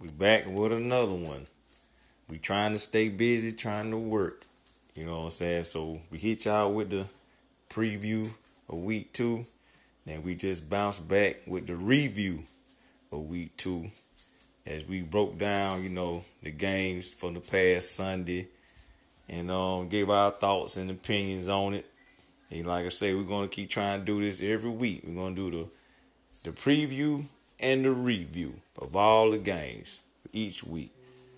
We back with another one. We trying to stay busy, trying to work. You know what I'm saying? So we hit y'all with the preview of week two. Then we just bounce back with the review of week two. As we broke down, you know, the games from the past Sunday and um gave our thoughts and opinions on it. And like I say, we're gonna keep trying to do this every week. We're gonna do the the preview and the review of all the games each week.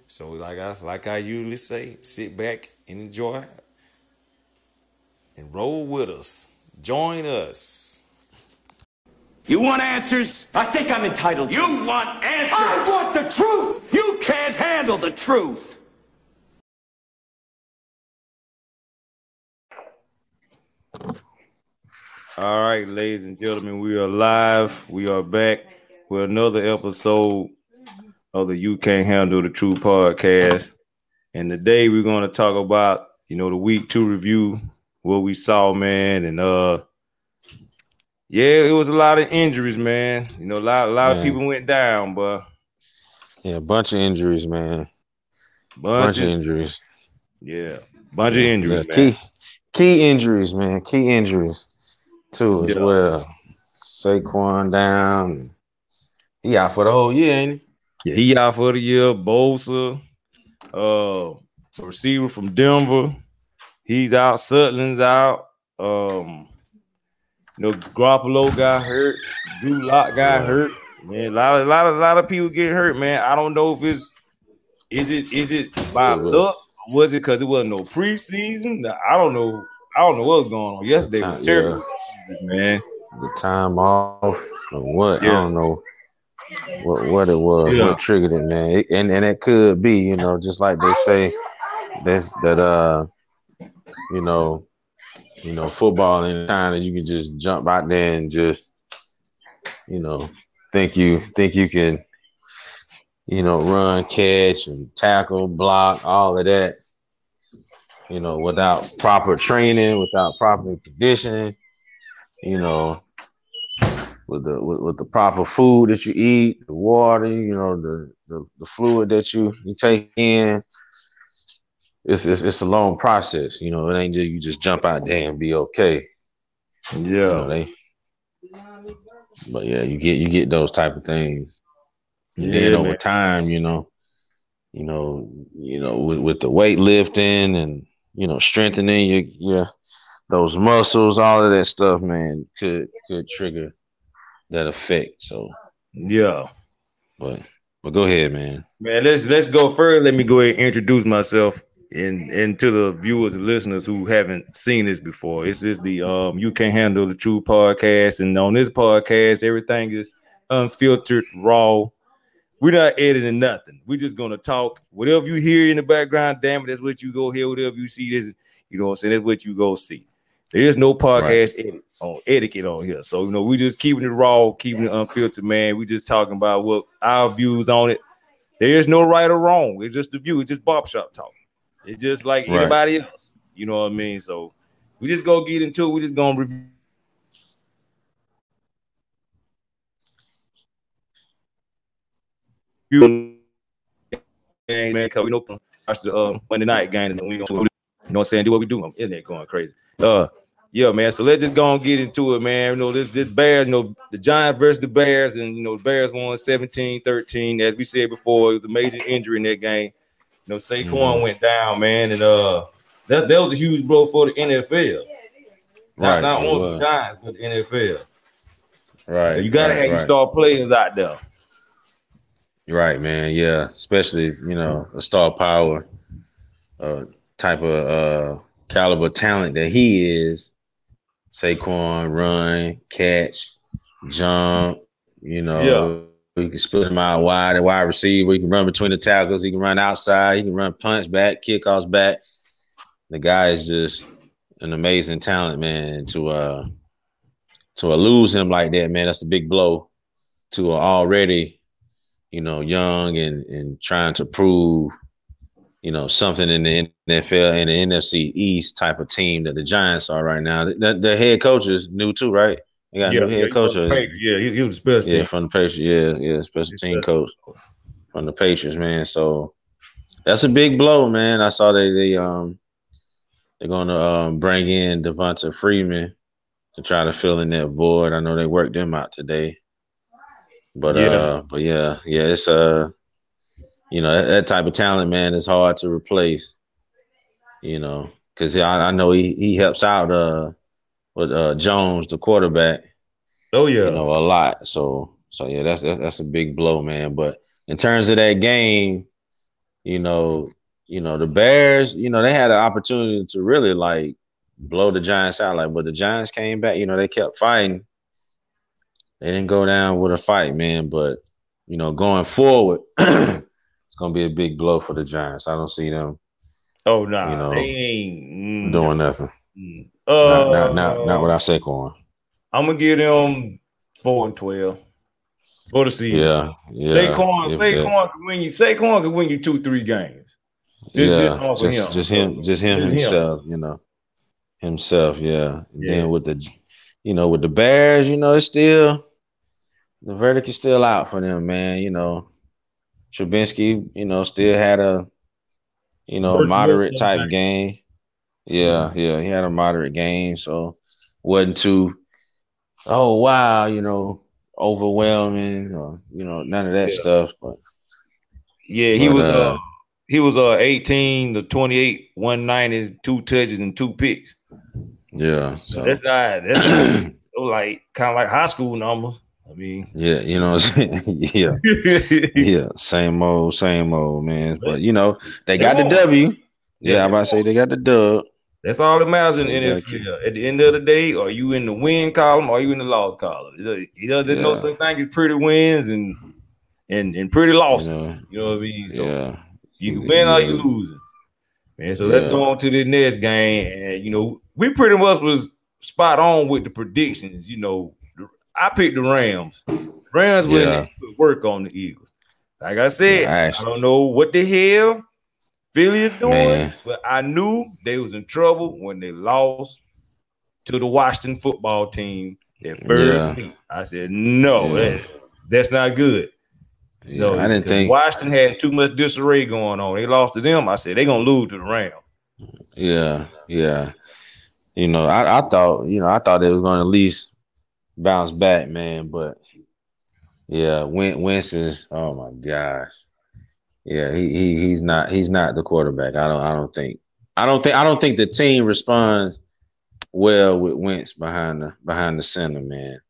So like I like I usually say, sit back and enjoy and roll with us. Join us. You want answers? I think I'm entitled. You want answers? I want the truth. You can't handle the truth. All right, ladies and gentlemen, we are live. We are back with another episode of the You Can't Handle the Truth podcast. And today we're going to talk about, you know, the week two review, what we saw, man. And uh yeah, it was a lot of injuries, man. You know, a lot, a lot of people went down, but Yeah, a bunch of injuries, man. bunch, Bunch of of, injuries. yeah, bunch of injuries, Yeah, man. key key injuries, man. Key injuries too as Yeah. well. Saquon down. He out for the whole year, ain't he? Yeah, he out for the year. Bosa, uh, receiver from Denver, he's out. Sutton's out. Um, you know, Garoppolo got hurt. Drew Lock got hurt. Man, a lot of, lot of, lot of people getting hurt. Man, I don't know if it's is it is it by was- luck? Was it because it wasn't no preseason? I don't know. I don't know what's going on. Yesterday was Time- terrible, man. The time off or what? Yeah. I don't know what what it was, Yeah. what triggered it, man. It- and and it could be, you know, just like they say, that's that uh, you know, you know, football in that you can just jump out there and just, you know, think you think you can, you know, run, catch, and tackle, block, all of that. You know, without proper training, without proper conditioning, you know, with the with, with the proper food that you eat, the water, you know, the the, the fluid that you, you take in. It's, it's it's a long process, you know. It ain't just you just jump out there and be okay. You know, Yeah, they, but yeah, you get you get those type of things. And yeah, then over man. time, you know, you know, you know, with, with the weightlifting and you know, strengthening your your those muscles, all of that stuff, man, could could trigger that effect. So, yeah. but but go ahead, man. Man, let's let's go further. Let me go ahead and introduce myself and and to the viewers and listeners who haven't seen this before. This is the um You Can't Handle the true podcast, and on this podcast, everything is unfiltered, raw. We're not editing nothing. We're just gonna talk. Whatever you hear in the background, damn it, that's what you go hear. Whatever you see, this is you know what I'm saying. That's what you go see. There is no podcast edit on etiquette on here. So you know, we just keeping it raw, keeping it unfiltered, man. We just talking about what our views on it. There is no right or wrong. It's just the view. It's just barbershop talk. It's just like Right. anybody else. You know what I mean? So we just go get into it. We just gonna review. game, man, cause we know watch the uh, Monday night game and we gonna you know what I'm saying, do what we do. I'm in there going crazy. Uh yeah, man. So let's just go and get into it, man. You know, this this Bears, you know, the Giants versus the Bears, and you know, the Bears won 17-13. As we said before, it was a major injury in that game. You know, Saquon Mhm. went down, man, and uh that, that was a huge blow for the NFL. Right, not only the. Giants, but the NFL. Right. You gotta right, have your right. star players out there. Right, man. Yeah, especially you know a star power, uh, type of uh caliber talent that he is. Saquon run, catch, jump. You know, he can split him out wide, a wide receiver. He can run between the tackles. He can run outside. He can run punch back, kickoffs back. The guy is just an amazing talent, man. To uh, to uh, lose him like that, man, that's a big blow to a already you know, young and and trying to prove, you know, something in the NFL and the NFC East type of team that the Giants are right now. The, the head coach is new too, right? They got a new yeah, head he coach. yeah, he, he was the special yeah, team. from the Patriots. Yeah, yeah, special He's team special. coach. from the Patriots, man. So that's a big blow, man. I saw they they um they're gonna um bring in Devonta Freeman to try to fill in that void. I know they worked them out today. But Yeah. uh but yeah, yeah, it's uh you know, that, that type of talent, man, is hard to replace. You know, because I, I know he, he helps out uh with uh Jones, the quarterback Oh yeah. you know, a lot. So, so yeah, that's, that's that's a big blow, man. But in terms of that game, you know, you know, the Bears, you know, they had an opportunity to really like blow the Giants out, like, but the Giants came back. You know, they kept fighting. They didn't go down with a fight, man. But you know, going forward, it's gonna be a big blow for the Giants. I don't see them oh nah, you know, they ain't mm, doing nothing. mm. Not, Uh, not, not, not without Saquon. I'm gonna give them four and twelve for the season. Yeah, yeah. Saquon, If Saquon can win you. Saquon can win you two, three games. Just, yeah, just, just, him. just him, just him Just him. himself, you know, himself, yeah. And Yeah. then with the, you know, with the Bears, you know, it's still the verdict is still out for them, man. You know, Trubinsky, you know, still had a, you know, Virtual moderate type comeback. game. Yeah, yeah, he had a moderate game, so wasn't too, oh wow, you know, overwhelming or you know none of that Yeah. stuff. But Yeah, he But, was uh, uh, he was uh 18 to 28, 190, two touches and two picks. yeah, So so that's not that's not, those like kind of like high school numbers. I mean, yeah, you know, what I'm saying? yeah. yeah, same old, same old, man. But you know, they got the. W. Yeah, Yeah, I'm about to say they got the dub. That's all that matters in So the you NFL. At the end of the day, are you in the win column or are you in the loss column? He does there's no Yeah. such thing as pretty wins and and and pretty losses. know, You know what I mean? So yeah, you can win or you losing. Man, so let's go on to the next game. And you know, we pretty much was spot on with the predictions. You know, I picked the Rams. Rams Yeah. wouldn't put work on the Eagles. Like I said, I don't know what the hell Philly is doing, Man. but I knew they was in trouble when they lost to the Washington football team that first Yeah. I said, no, Yeah. that- that's not good. yeah. No, I didn't think. Washington had too much disarray going on. They lost to them. I said they're gonna lose to the Rams. Yeah, yeah. You know, I, I thought, you know, I thought they were going to at least bounce back, man. But yeah, Win- Winston's. Oh my gosh. Yeah, he, he he's not he's not the quarterback. I don't I don't think I don't think I don't think the team responds well with Wentz behind the behind the center, man.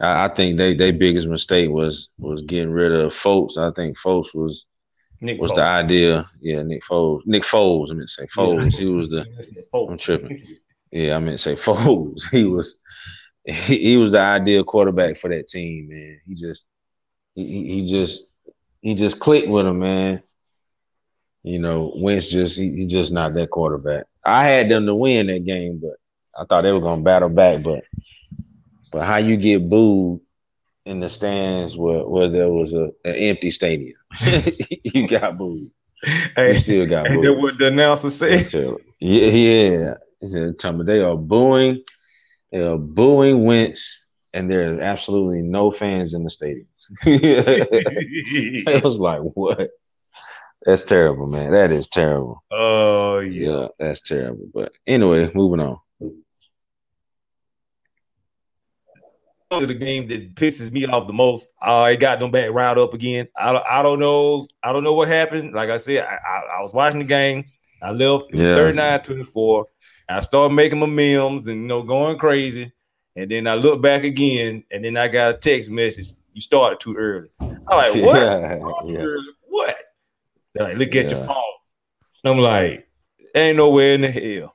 I, I think they their biggest mistake was was getting rid of Folks. I think Folks was Nick was Foles. the idea. Yeah, Nick Foles. Nick Foles. I meant to say Foles. He was the I'm tripping. yeah, I meant to say Foles. He was he, he was the ideal quarterback for that team, man. He just he, he just he just clicked with him, man. You know, Wentz just he, he just not that quarterback. I had them to win that game, but I thought they were gonna battle back, but but how you get booed in the stands where, where there was a an empty stadium. you got booed. You still got booed. that what the announcer said? Yeah, yeah. He said, tell me they are booing, they are booing Wentz, and there are absolutely no fans in the stadium. it was like, what? That's terrible, man. That is terrible. Oh yeah. Yeah, that's terrible. But anyway, moving on. The game that pisses me off the most. Uh, I got them back riled up again. I, don't- I don't know. I don't know what happened. Like I said, I, I, I was watching the game. I left Yeah. 39 24. I started making my memes and you know going crazy. And then I look back again, and then I got a text message. You started too early. I'm like, what? Yeah, yeah. What? They're like, look at your phone. And I'm like, ain't nowhere in the hell.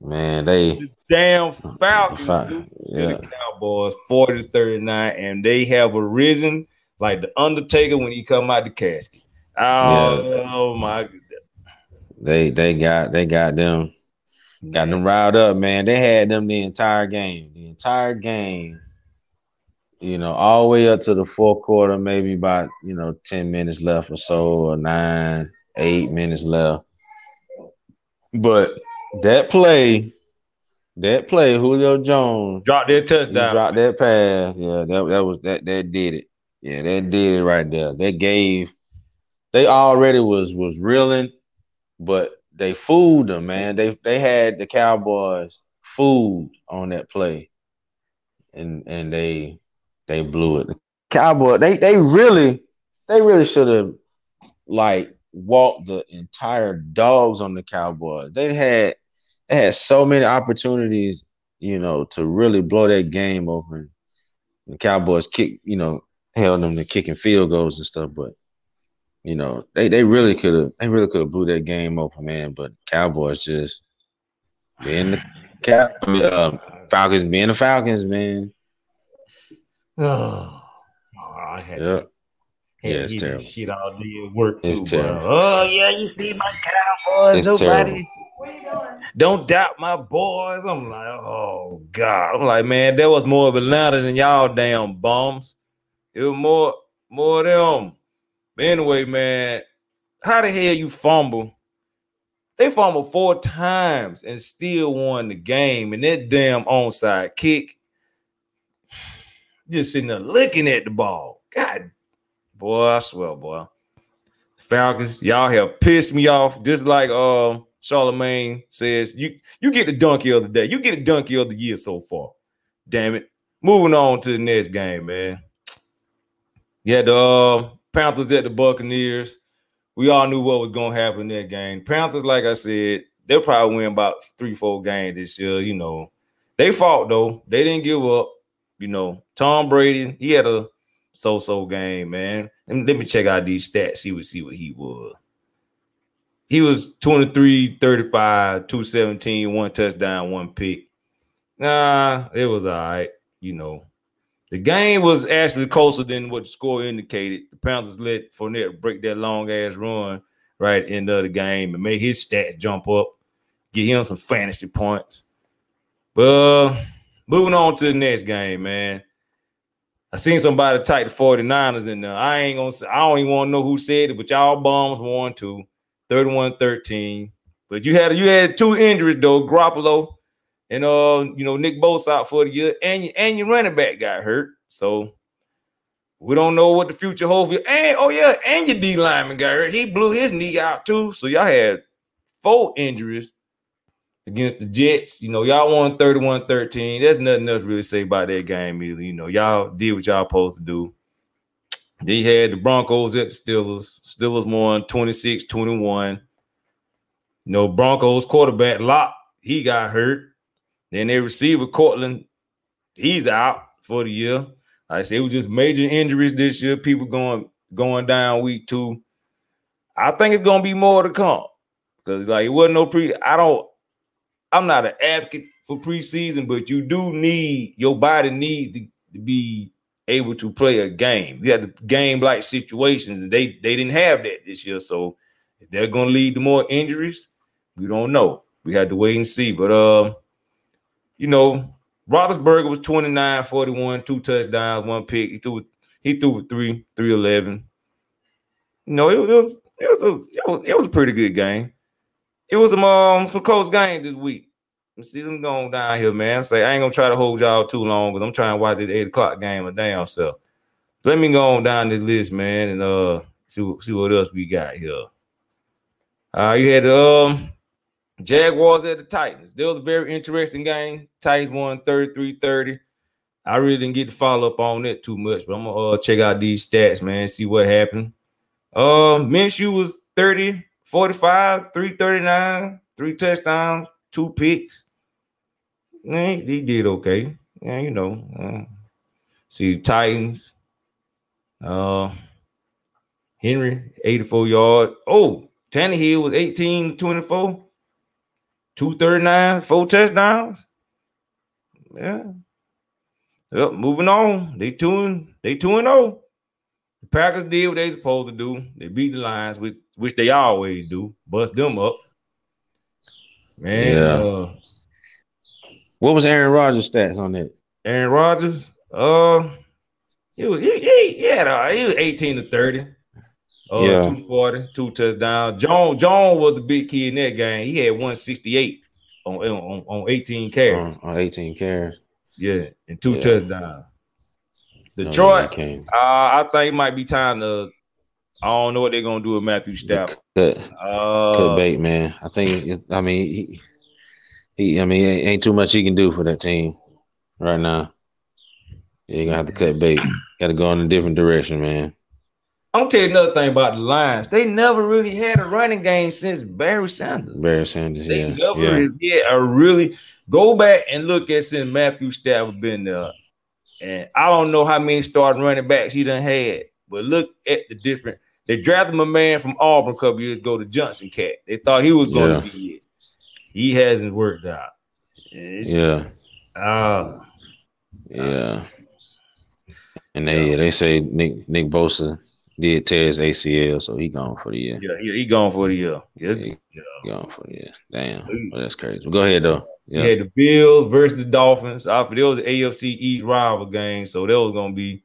Man, they The damn Falcons to the Cowboys 40 to 39, and they have arisen like the Undertaker when he come out the casket. Oh, oh my they they got they got them got them riled up, man. They had them the entire game. The entire game. You know, all the way up to the fourth quarter, maybe about, you know, 10 minutes left or so, or nine, eight minutes left. But that play, that play, Julio Jones dropped that touchdown. dropped that pass. Yeah, that, that was that that did it. Yeah, that did it right there. That gave they already was was reeling, but they fooled them, man. They they had the Cowboys fooled on that play, and and they they blew it. The Cowboy they they really they really should have like walked the entire dogs on the Cowboys. They had they had so many opportunities, you know, to really blow that game open. The Cowboys kick, you know, held them to kicking field goals and stuff, but you know, they, they really could have they really could have blew that game open, man. But Cowboys just being the cap uh, Falcons being the Falcons, man. Oh, I had Yeah. It's terrible. Shit all day work too, It's bro. terrible. Oh yeah, you see my Cowboys. It's Nobody terrible. What are you doing? don't doubt my boys. I'm like, oh god. I'm like, man, that was more of Atlanta than y'all damn bums. It was more more of them. But anyway, man, how the hell you fumble? They fumbled four times and still won the game. And that damn onside kick, just sitting there looking at the ball. God, boy, I swear, boy. Falcons, y'all have pissed me off. Just like um Charlemagne says, you you get the donkey of the day. You get the donkey of the year so far. Damn it. Moving on to the next game, man. Yeah, the uh, Panthers at the Buccaneers. We all knew what was gonna happen in that game. Panthers, like I said, they'll probably win about three, four games this year. You know, they fought though. They didn't give up. You know, Tom Brady, he had a so-so game, man. And let me check out these stats, see what see what he was. He was 23, 35, 217, one touchdown, one pick. Nah, it was all right. You know, the game was actually closer than what the score indicated. The Panthers let Fournette break that long ass run right at the end of the game and make his stats jump up, get him some fantasy points. But uh, moving on to the next game, man. I seen somebody type the 49ers in there. I ain't gonna say, I don't even want to know who said it, but y'all bombs won too. 31-13. But you had you had two injuries though, Garoppolo and uh, you know, Nick Bosa out for the year, and and your running back got hurt. So we don't know what the future holds. for you. And oh yeah, and your D lineman got hurt. He blew his knee out too. So y'all had four injuries against the Jets. You know, y'all won 31-13. There's nothing else really say about that game either. You know, y'all did what y'all supposed to do. Then you had the Broncos at the Steelers. Steelers won 26-21. You know, Broncos quarterback Lock, he got hurt. Then their receiver Courtland, he's out for the year. Like I said, it was just major injuries this year. People going going down week two. I think it's gonna be more to come because like it wasn't no pre. I don't. I'm not an advocate for preseason, but you do need your body needs to, to be able to play a game. You had the game like situations, and they they didn't have that this year. So they're gonna lead to more injuries, we don't know. We had to wait and see. But um, you know, Roethlisberger was 29, 41, two touchdowns, one pick. He threw he threw with three, 311. You know, it was it was it was a it was, it was a pretty good game. It was some um some close games this week. Let's see them going down here, man. Say I ain't gonna try to hold y'all too long because I'm trying to watch this eight o'clock game of damn self. So let me go on down this list, man, and uh see what- see what else we got here. Uh, you had um Jaguars at the Titans. That was a very interesting game. Titans won 33-30. I really didn't get to follow up on that too much, but I'm gonna uh, check out these stats, man, see what happened. Uh, Minshew was 30, 45, 339, three touchdowns, two picks. Yeah, he, he did okay. Yeah, you know. Uh, see, Titans. Uh, Henry, 84 yard. Oh, Tannehill was 18 24, 239, four touchdowns. Yeah. Yep, moving on. They two and they two and oh. The Packers did what they supposed to do. They beat the Lions, which which they always do, bust them up. Man, Yeah. uh, What was Aaron Rodgers' stats on that? Aaron Rodgers, uh, he was he, he, he had uh, he was 18 to 30. Uh, Yeah. 240, two touchdowns. John John was the big kid in that game. He had 168 on on, on 18 carries. On, on 18 carries. Yeah, and two Yeah. touchdowns. Detroit, came. uh, I think it might be time to I don't know what they're gonna do with Matthew Stafford. Cut, Uh, cut bait, man. I think. I mean, he, he. I mean, ain't, ain't too much he can do for that team right now. Yeah, you gonna have to cut bait. Got to go in a different direction, man. I'm tell you another thing about the Lions. They never really had a running game since Barry Sanders. Barry Sanders. They Yeah, never yeah. had a really go back and look at since Matthew Stafford been there. And I don't know how many starting running backs he done had, but look at the different. They drafted my man from Auburn a couple years ago, the Johnson cat. They thought he was going to be it. He hasn't worked out. It's- Yeah, ah, yeah. And they they say Nick Nick Bosa did tear his ACL, so he gone for the year. yeah, he, he gone for the year. Yeah, Yeah. yeah. Gone for the year. Damn, well, that's crazy. Go ahead though. Yeah, the Bills versus the Dolphins. I was the AFC East rival game, so that was gonna be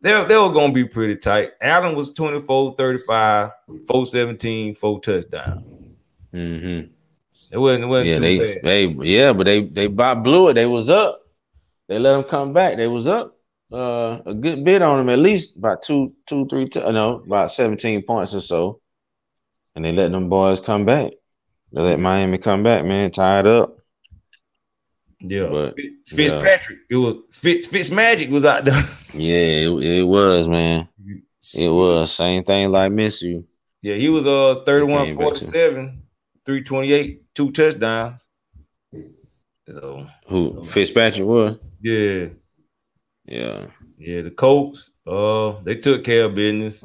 they, they were gonna be pretty tight. Allen was 24, 35, 417, four touchdowns. mm-hmm. It wasn't, it wasn't yeah. too They bad. they yeah, but they they blew it. They was up. They let them come back. They was up uh, a good bit on them, at least about two two three. T- no, about seventeen points or so. And they let them boys come back. They let Miami come back, man. Tied up. Yeah. But, Fitz- Fitzpatrick. It was Fitz Fitz Magic was out there. Yeah, it, it was, man. It was same thing like miss you. Yeah, he was uh 31 Came back to- 47, 328, two touchdowns. So Who Fitzpatrick was? yeah, Yeah, yeah, the Colts, uh, they took care of business.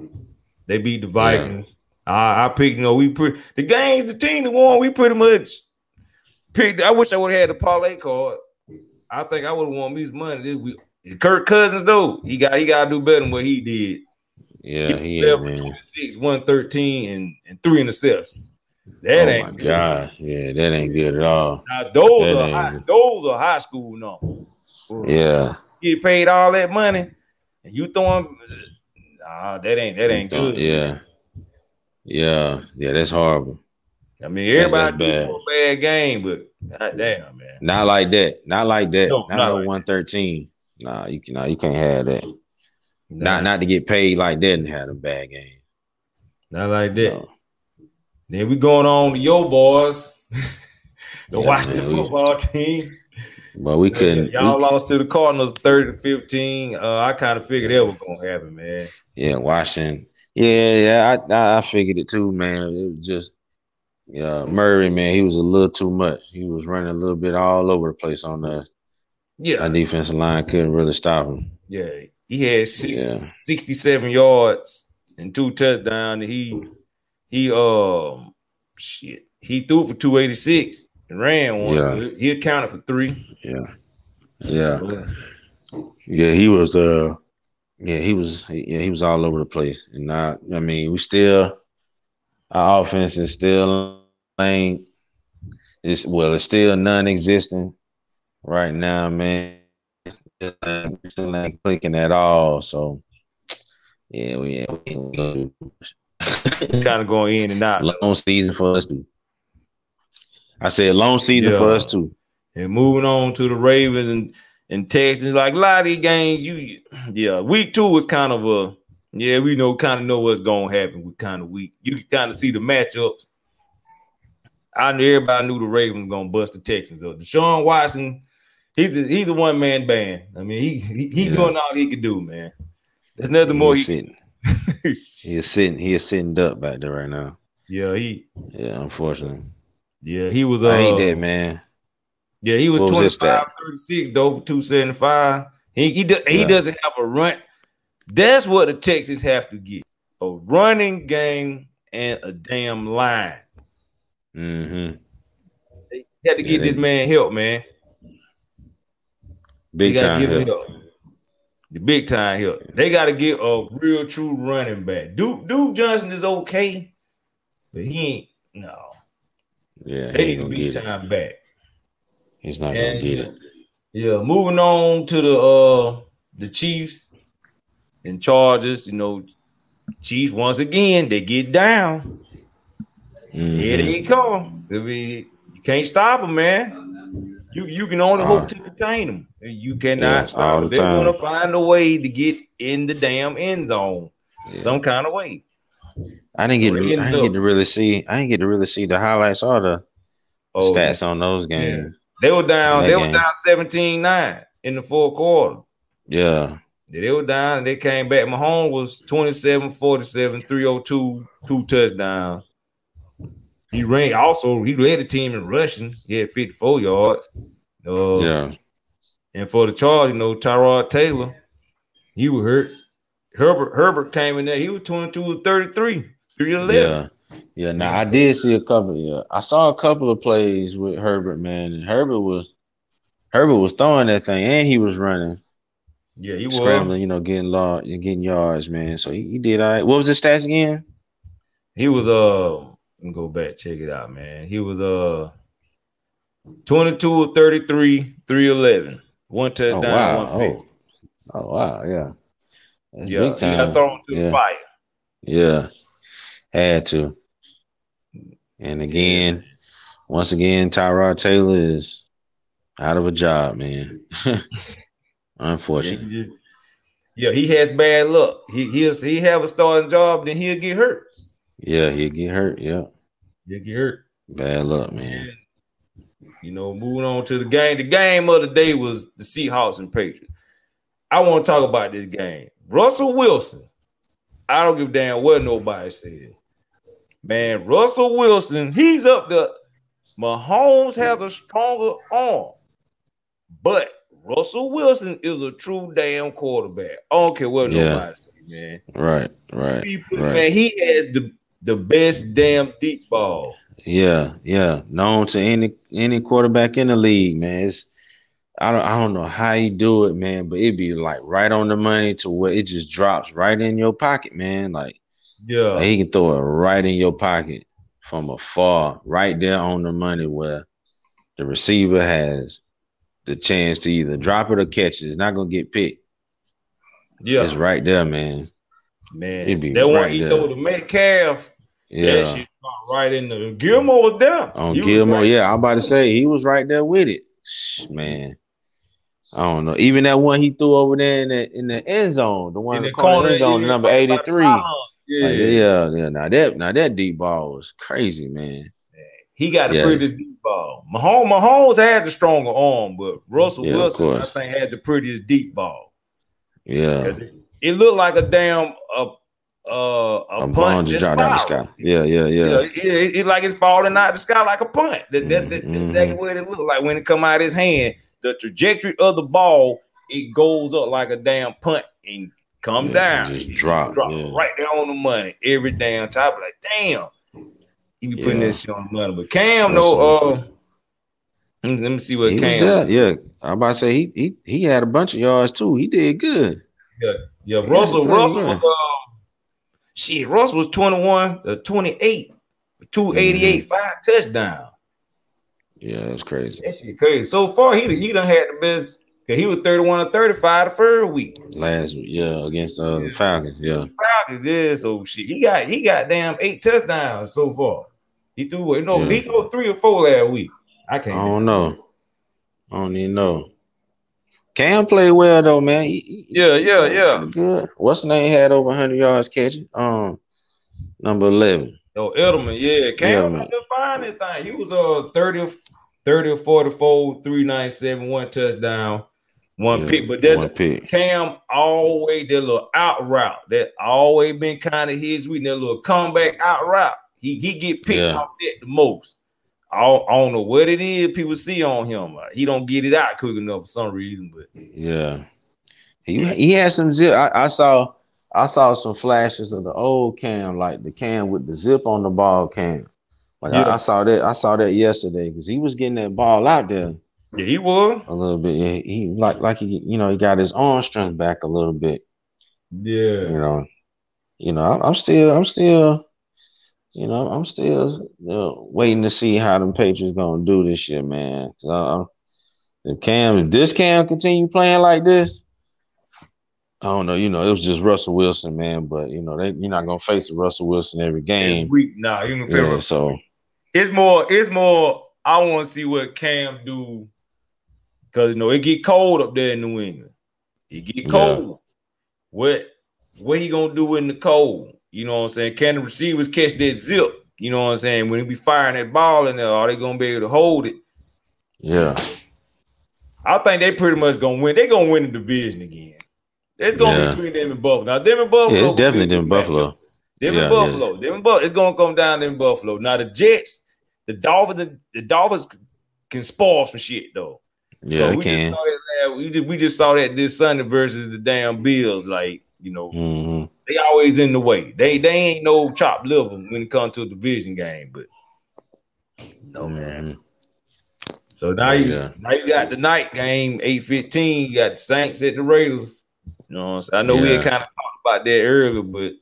They beat the Vikings. I, I picked, you know, we pretty the games, the team that won, we pretty much picked. I wish I would have had the parlay card. I think I would have won me some money. This we Kirk Cousins though, he got he gotta do better than what he did. yeah, he He is, man. 26, 113, and, and three interceptions. That Oh ain't my good. god, yeah, that ain't good at all. Now those That are high, good. those are high school numbers. Yeah, get paid all that money, and you throwing nah, that ain't that ain't good. Yeah, yeah, yeah. That's horrible. I mean, everybody that's do bad. a bad game, but god damn, man. Not like that. Not like that. No, not not no like that. one thirteen. Nah, you can. Nah, you can't have that. Not not to get paid like that and have a bad game. not like that. No. Then we going on to your boys, the Yeah, Washington man, we- football team. But we couldn't. Y'all we- lost to the Cardinals 30 to 15. Uh, I kind of figured that was gonna happen, man. yeah, Washington. Yeah, yeah. I, I figured it too, man. It was just. Yeah, Murray, man, he was a little too much. He was running a little bit all over the place on the Yeah, our defensive line. Couldn't really stop him. yeah. He had six, Yeah, 67 yards and two touchdowns. He he um shit. He threw for 286 and ran one. Yeah. So he accounted for three. yeah, yeah. Yeah, he was uh yeah, he was yeah, he was all over the place. And not I mean, we still our offense is still ain't it's well, it's still non-existent right now, man. Ain't, still ain't clicking at all. So yeah, we yeah, we do. Kind of going in and out. long season for us. I said long season for us too. And moving on to the Ravens and and Texans, like a lot of these games, you yeah, week two was kind of a yeah, we know kind of know what's gonna happen with kind of week. You can kind of see the matchups. I knew everybody knew the Ravens were gonna bust the Texans up. Deshaun Watson, he's a, he's a one man band. I mean, he he, he Yeah. doing all he could do, man. There's nothing He more. is He, sitting. He is sitting. He is sitting up back there right now. yeah, he Yeah, unfortunately. Yeah he was. Uh, I hate that, man. Yeah, he was What was 25, stat? 36 though for 275. He he, do, he Yeah. doesn't have a run. That's what the Texans have to get. A running game and a damn line. Mm-hmm. They had to Yeah, get they- this man help, man. Big they time. help. help. The big time help. They got to get a real true running back. Duke Duke Johnson is okay, but he ain't no. Yeah, They he need gonna big get it. time back. He's not And gonna get it. yeah, moving on to the uh the Chiefs and Chargers. You know, Chiefs once again they get down. Here Mhm. they come. I mean, you can't stop them, man. You you can only hope Uh, to contain them. You cannot yeah, stop the them. They're time. gonna find a way to get in the damn end zone Yeah. some kind of way. I didn't get to, I didn't get to really see I didn't get to really see the highlights or the Oh, stats on those games. They were down. They were down 17-9 in the fourth quarter. Yeah. They were down and they came back. Mahomes was 27 47, 302, two touchdowns. He ran also, he led the team in rushing. He had 54 yards. Uh, Yeah. And for the Chargers, you know, Tyrod Taylor, he was hurt. Herbert Herbert came in there. He was 22 33, 311. Yeah. Yeah. Now I did see a couple. Yeah. I saw a couple of plays with Herbert, man. And Herbert was Herbert was throwing that thing and he was running, Yeah, he was. scrambling, you know, getting law getting yards, man. So he, he did all right. What was his stats again? He was uh let me go back, check it out, man. He was uh 22 or 33, 311. One Oh touchdown, wow. one pick. Oh. Oh wow, yeah. That's yeah, he got thrown to Yeah. the fire. Yeah, had to. And again, once again, Tyrod Taylor is out of a job, man. Unfortunately. just- yeah, he has bad luck. He he'll he have a starting job, then he'll get hurt. Yeah, he'll get hurt. Yeah, He'll get hurt. bad luck, man. You know, moving on to the game. The game of the day was the Seahawks and Patriots. I want to talk about this game. Russell Wilson. I don't give a damn what nobody said. Man, Russell Wilson, he's up there. Mahomes has a stronger arm, but Russell Wilson is a true damn quarterback. I don't care what Yeah. nobody say, man. Right, right, right. Man, he has the, the best damn deep ball. Yeah, yeah. Known to any any quarterback in the league, man. It's I don't I don't know how you do it, man, but it'd be like right on the money to where it just drops right in your pocket, man. Like Yeah. Like, he can throw it right in your pocket from afar, right there on the money where the receiver has the chance to either drop it or catch it. It's not gonna get picked. yeah. It's right there, man. Man, It'd be that one right he there. throw the Metcalf. That Yeah. shit right in the Gilmore was there. On He Gilmore, right- yeah, I'm about to say he was right there with it. Shh, Man. I don't know. Even that one he threw over there in the in the end zone, the one in the corner, corner, end zone, number 83. pylon. Yeah, Like, yeah, yeah. Now that now that deep ball was crazy, man. he got the Yeah. prettiest deep ball. Mahomes, Mahomes had the stronger arm, but Russell Yeah, Wilson, I think, had the prettiest deep ball. Yeah, It, it looked like a damn uh, uh, a, A punt just out the sky. Yeah, yeah, yeah. Yeah, it, it, it like it's falling out the sky like a punt. That, that, that- Mhm, that's exactly what it looked like when it come out of his hand. The trajectory of the ball, it goes up like a damn punt and come Yeah, down. just It drop, yeah. right there on the money every damn time. Like damn, he be putting Yeah. that shit on the money. But Cam, Russell. no, uh, let me, see what he Cam. Yeah, I'm about to say he he he had a bunch of yards too. He did good. Yeah, Russell. pretty Russell good. was um, shit. Russell was 21, uh, 28, 288, Mm-hmm. five touchdowns. Yeah, was crazy. That shit crazy. So far, he he done had the best. Cause he was 31 or 35 the first week. Last week, yeah, against uh, the Falcons. Yeah, Falcons, yeah. So shit, he got he got damn eight touchdowns so far. He threw what? No, Yeah. he threw three or four last week. I can't. I don't know. I don't even know. Cam played well though, man. He- Yeah, yeah, yeah. Good. What's the name? Had over 100 yards catching. Um, number 11. Oh, Edelman, yeah. Cam there fine that thing. He was uh 30 or 30 or 44, 397, one touchdown, one Yeah, pick. But that's pick. Cam always that little out route that always been kind of his week. That little comeback out route. He he get picked Yeah. off that the most. I don't, I don't know what it is people see on him. Like, he don't get it out quick enough for some reason. But Yeah, he he had some zip. I, I saw I saw some flashes of the old Cam, like the Cam with the zip on the ball Cam. Like Yeah. I, I saw that I saw that yesterday because he was getting that ball out there yeah, he was. a little bit. Yeah, he like like he you know he got his arm strength back a little bit. Yeah. You know, you know I'm, I'm still I'm still you know I'm still uh, waiting to see how them Patriots gonna do this year, man. So, if Cam if this Cam continue playing like this. I don't know, you know, it was just Russell Wilson, man. But you know, they you're not gonna face Russell Wilson every game. Week nah, you can Yeah, so it's more it's more I want to see what Cam do because you know it get cold up there in New England. It get Yeah. cold. What what he gonna do in the cold? You know what I'm saying? Can the receivers catch that zip? You know what I'm saying? When they be firing that ball in there, are they gonna be able to hold it? Yeah. I think they pretty much gonna win. They gonna win the division again. It's gonna Yeah. be between them and Buffalo. Now them and Buffalo. Yeah, it's will be a definitely them Buffalo. Them Yeah, and Buffalo. Them and Buffalo. It's gonna come down to them Buffalo. Now the Jets, the Dolphins, the, the Dolphins can spoil some shit though. Yeah, So we can. Just saw that, we just we just saw that this Sunday versus the damn Bills. Like you know, hmm they always in the way. They they ain't no chopped liver when it comes to a division game. But no man. So now you Yeah. now you got the night game, eight fifteen. You got the Saints at the Raiders. You know, what I'm saying? I know we had kind of talked about that earlier, but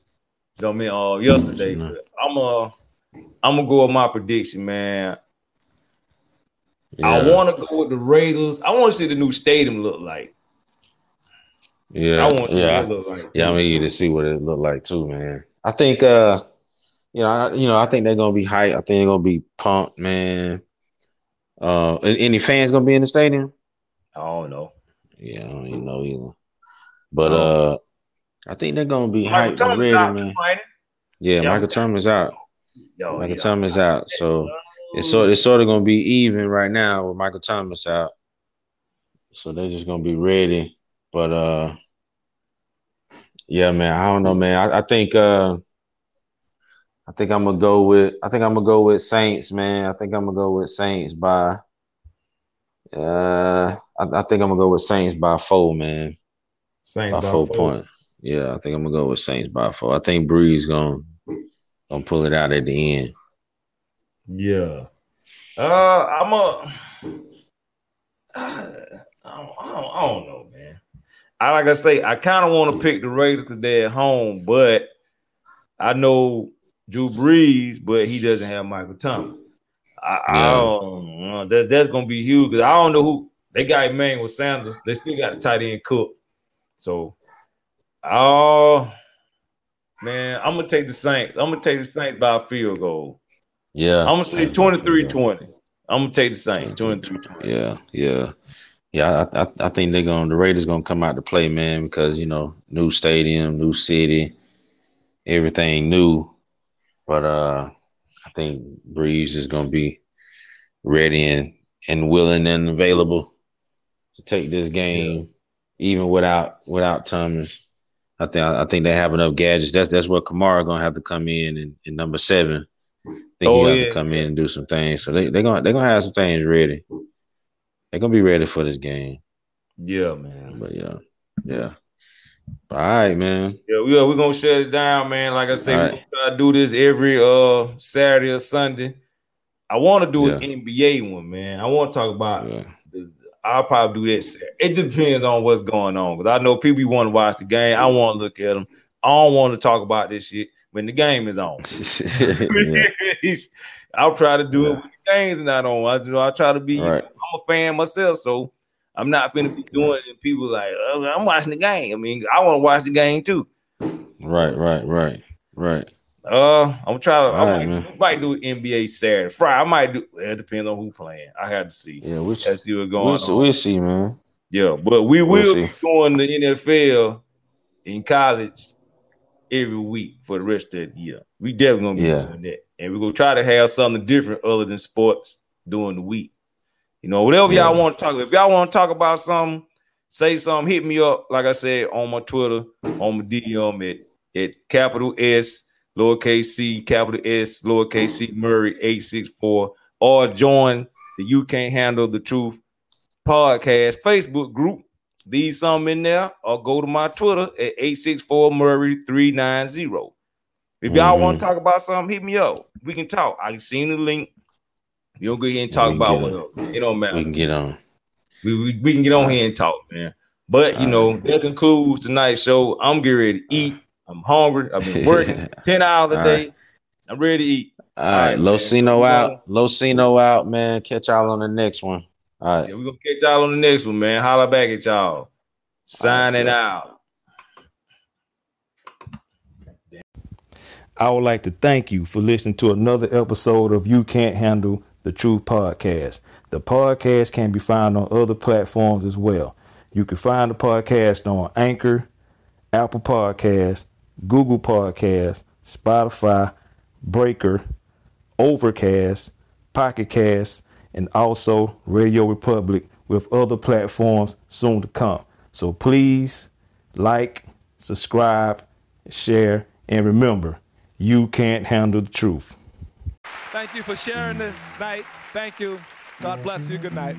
don't mean uh yesterday. Mhm. But I'm uh I'm gonna go with my prediction, man. I want to go with the Raiders. I want to see the new stadium look like. Yeah. I want to see yeah. what it look like. Yeah, I'm eager to see what it look like too, man. I think uh you know, I, you know, I think they're gonna be hype. I think they're gonna be pumped, man. Uh any fans gonna be in the stadium? I don't know. Yeah, I don't even know either. But uh I think they're gonna be Michael hyped and ready, man. too, Yeah, Yeah. Michael Thomas out. Yo, Michael yeah. Thomas out. So it's sort it's sort of gonna be even right now with Michael Thomas out. So they're just gonna be ready. But uh yeah, man, I don't know, man. I, I think uh I think I'm gonna go with I think I'm gonna go with Saints, man. I think I'm gonna go with Saints by uh I, I think I'm gonna go with Saints by four, man. Saints By by four four. points. Yeah, I think I'm gonna go with Saints by four. I think Brees gonna gonna pull it out at the end. Yeah. Uh, I'm a. I don't, I don't, I don't know, man. I like I say, I kind of want to pick the Raiders today at home, but I know Drew Brees, but he doesn't have Michael Thomas. I, I don't know. That, that's gonna be huge because I don't know who they got Emmanuel Sanders. They still got a tight end Cook. So, oh man, I'm gonna take the Saints. I'm gonna take the Saints by a field goal. Yeah. I'm gonna say 23-20. I'm gonna take the same 23-20. Yeah, yeah, yeah. I, I, I think they're to The Raiders gonna come out to play, man, because you know, new stadium, new city, everything new. But uh, I think Brees is gonna be ready and and willing and available to take this game, even without without Thomas. I think I think they have enough gadgets. That's that's where Kamara gonna have to come in in, in number seven. I think Oh, he got yeah, to come in and do some things. So they they're gonna they're gonna have some things ready. They're gonna be ready for this game. Yeah, man. But yeah, yeah. All right, man. Yeah, we are. We're gonna shut it down, man. Like I say, right. to do this every uh Saturday or Sunday. I want to do an NBA one, man. I want to talk about. Yeah. The, I'll probably do that. It depends on what's going on because I know people want to watch the game. I want to look at them. I don't want to talk about this shit when the game is on. I'll try to do it Yeah. when the game's not on. I you know I try to be. Right. I'm a fan myself, so I'm not finna be doing it. And people like, oh, I'm watching the game. I mean, I want to watch the game too. Right, right, right, right. Uh, I'm gonna try. I All right, might, might do NBA Saturday, Friday. I might do. Well, it depends on who playing. I have to see. Yeah, we Let's see what's going we'll, on. see, we'll see, man. Yeah, but we We'll will see. be doing the NFL in college every week for the rest of the year. We definitely gonna be Yeah. doing that, and we're gonna try to have something different other than sports during the week. You know, whatever y'all want to talk. About. If y'all want to talk about something, say something. Hit me up, like I said, on my Twitter, on my DM at at capital S lowercase c capital S lowercase c Murray eight six four, or join the You Can't Handle the Truth podcast Facebook group. Leave some in there, or go to my Twitter at eight six four Murray three nine zero. If y'all Mhm. want to talk about something, hit me up. We can talk. I seen the link. You don't go ahead and talk about whatever. It don't matter. We can get on. We, we, we can get on here and talk, man. But you know, that concludes tonight's show. I'm getting ready to eat. I'm hungry. I've been working 10 hours a All day. I'm ready to eat. All All right, right. Locino out. Locino out, man. Catch y'all on the next one. All right. Yeah, we're gonna catch y'all on the next one, man. Holla back at y'all. Signing out. I would like to thank you for listening to another episode of You Can't Handle the Truth podcast. The podcast can be found on other platforms as well. You can find the podcast on Anchor, Apple Podcasts, Google Podcasts, Spotify, Breaker, Overcast, Pocket Cast, and also Radio Republic with other platforms soon to come. So please like, subscribe, share, and remember, you can't handle the truth. Thank you for sharing this night. Thank you. God bless you. Good night.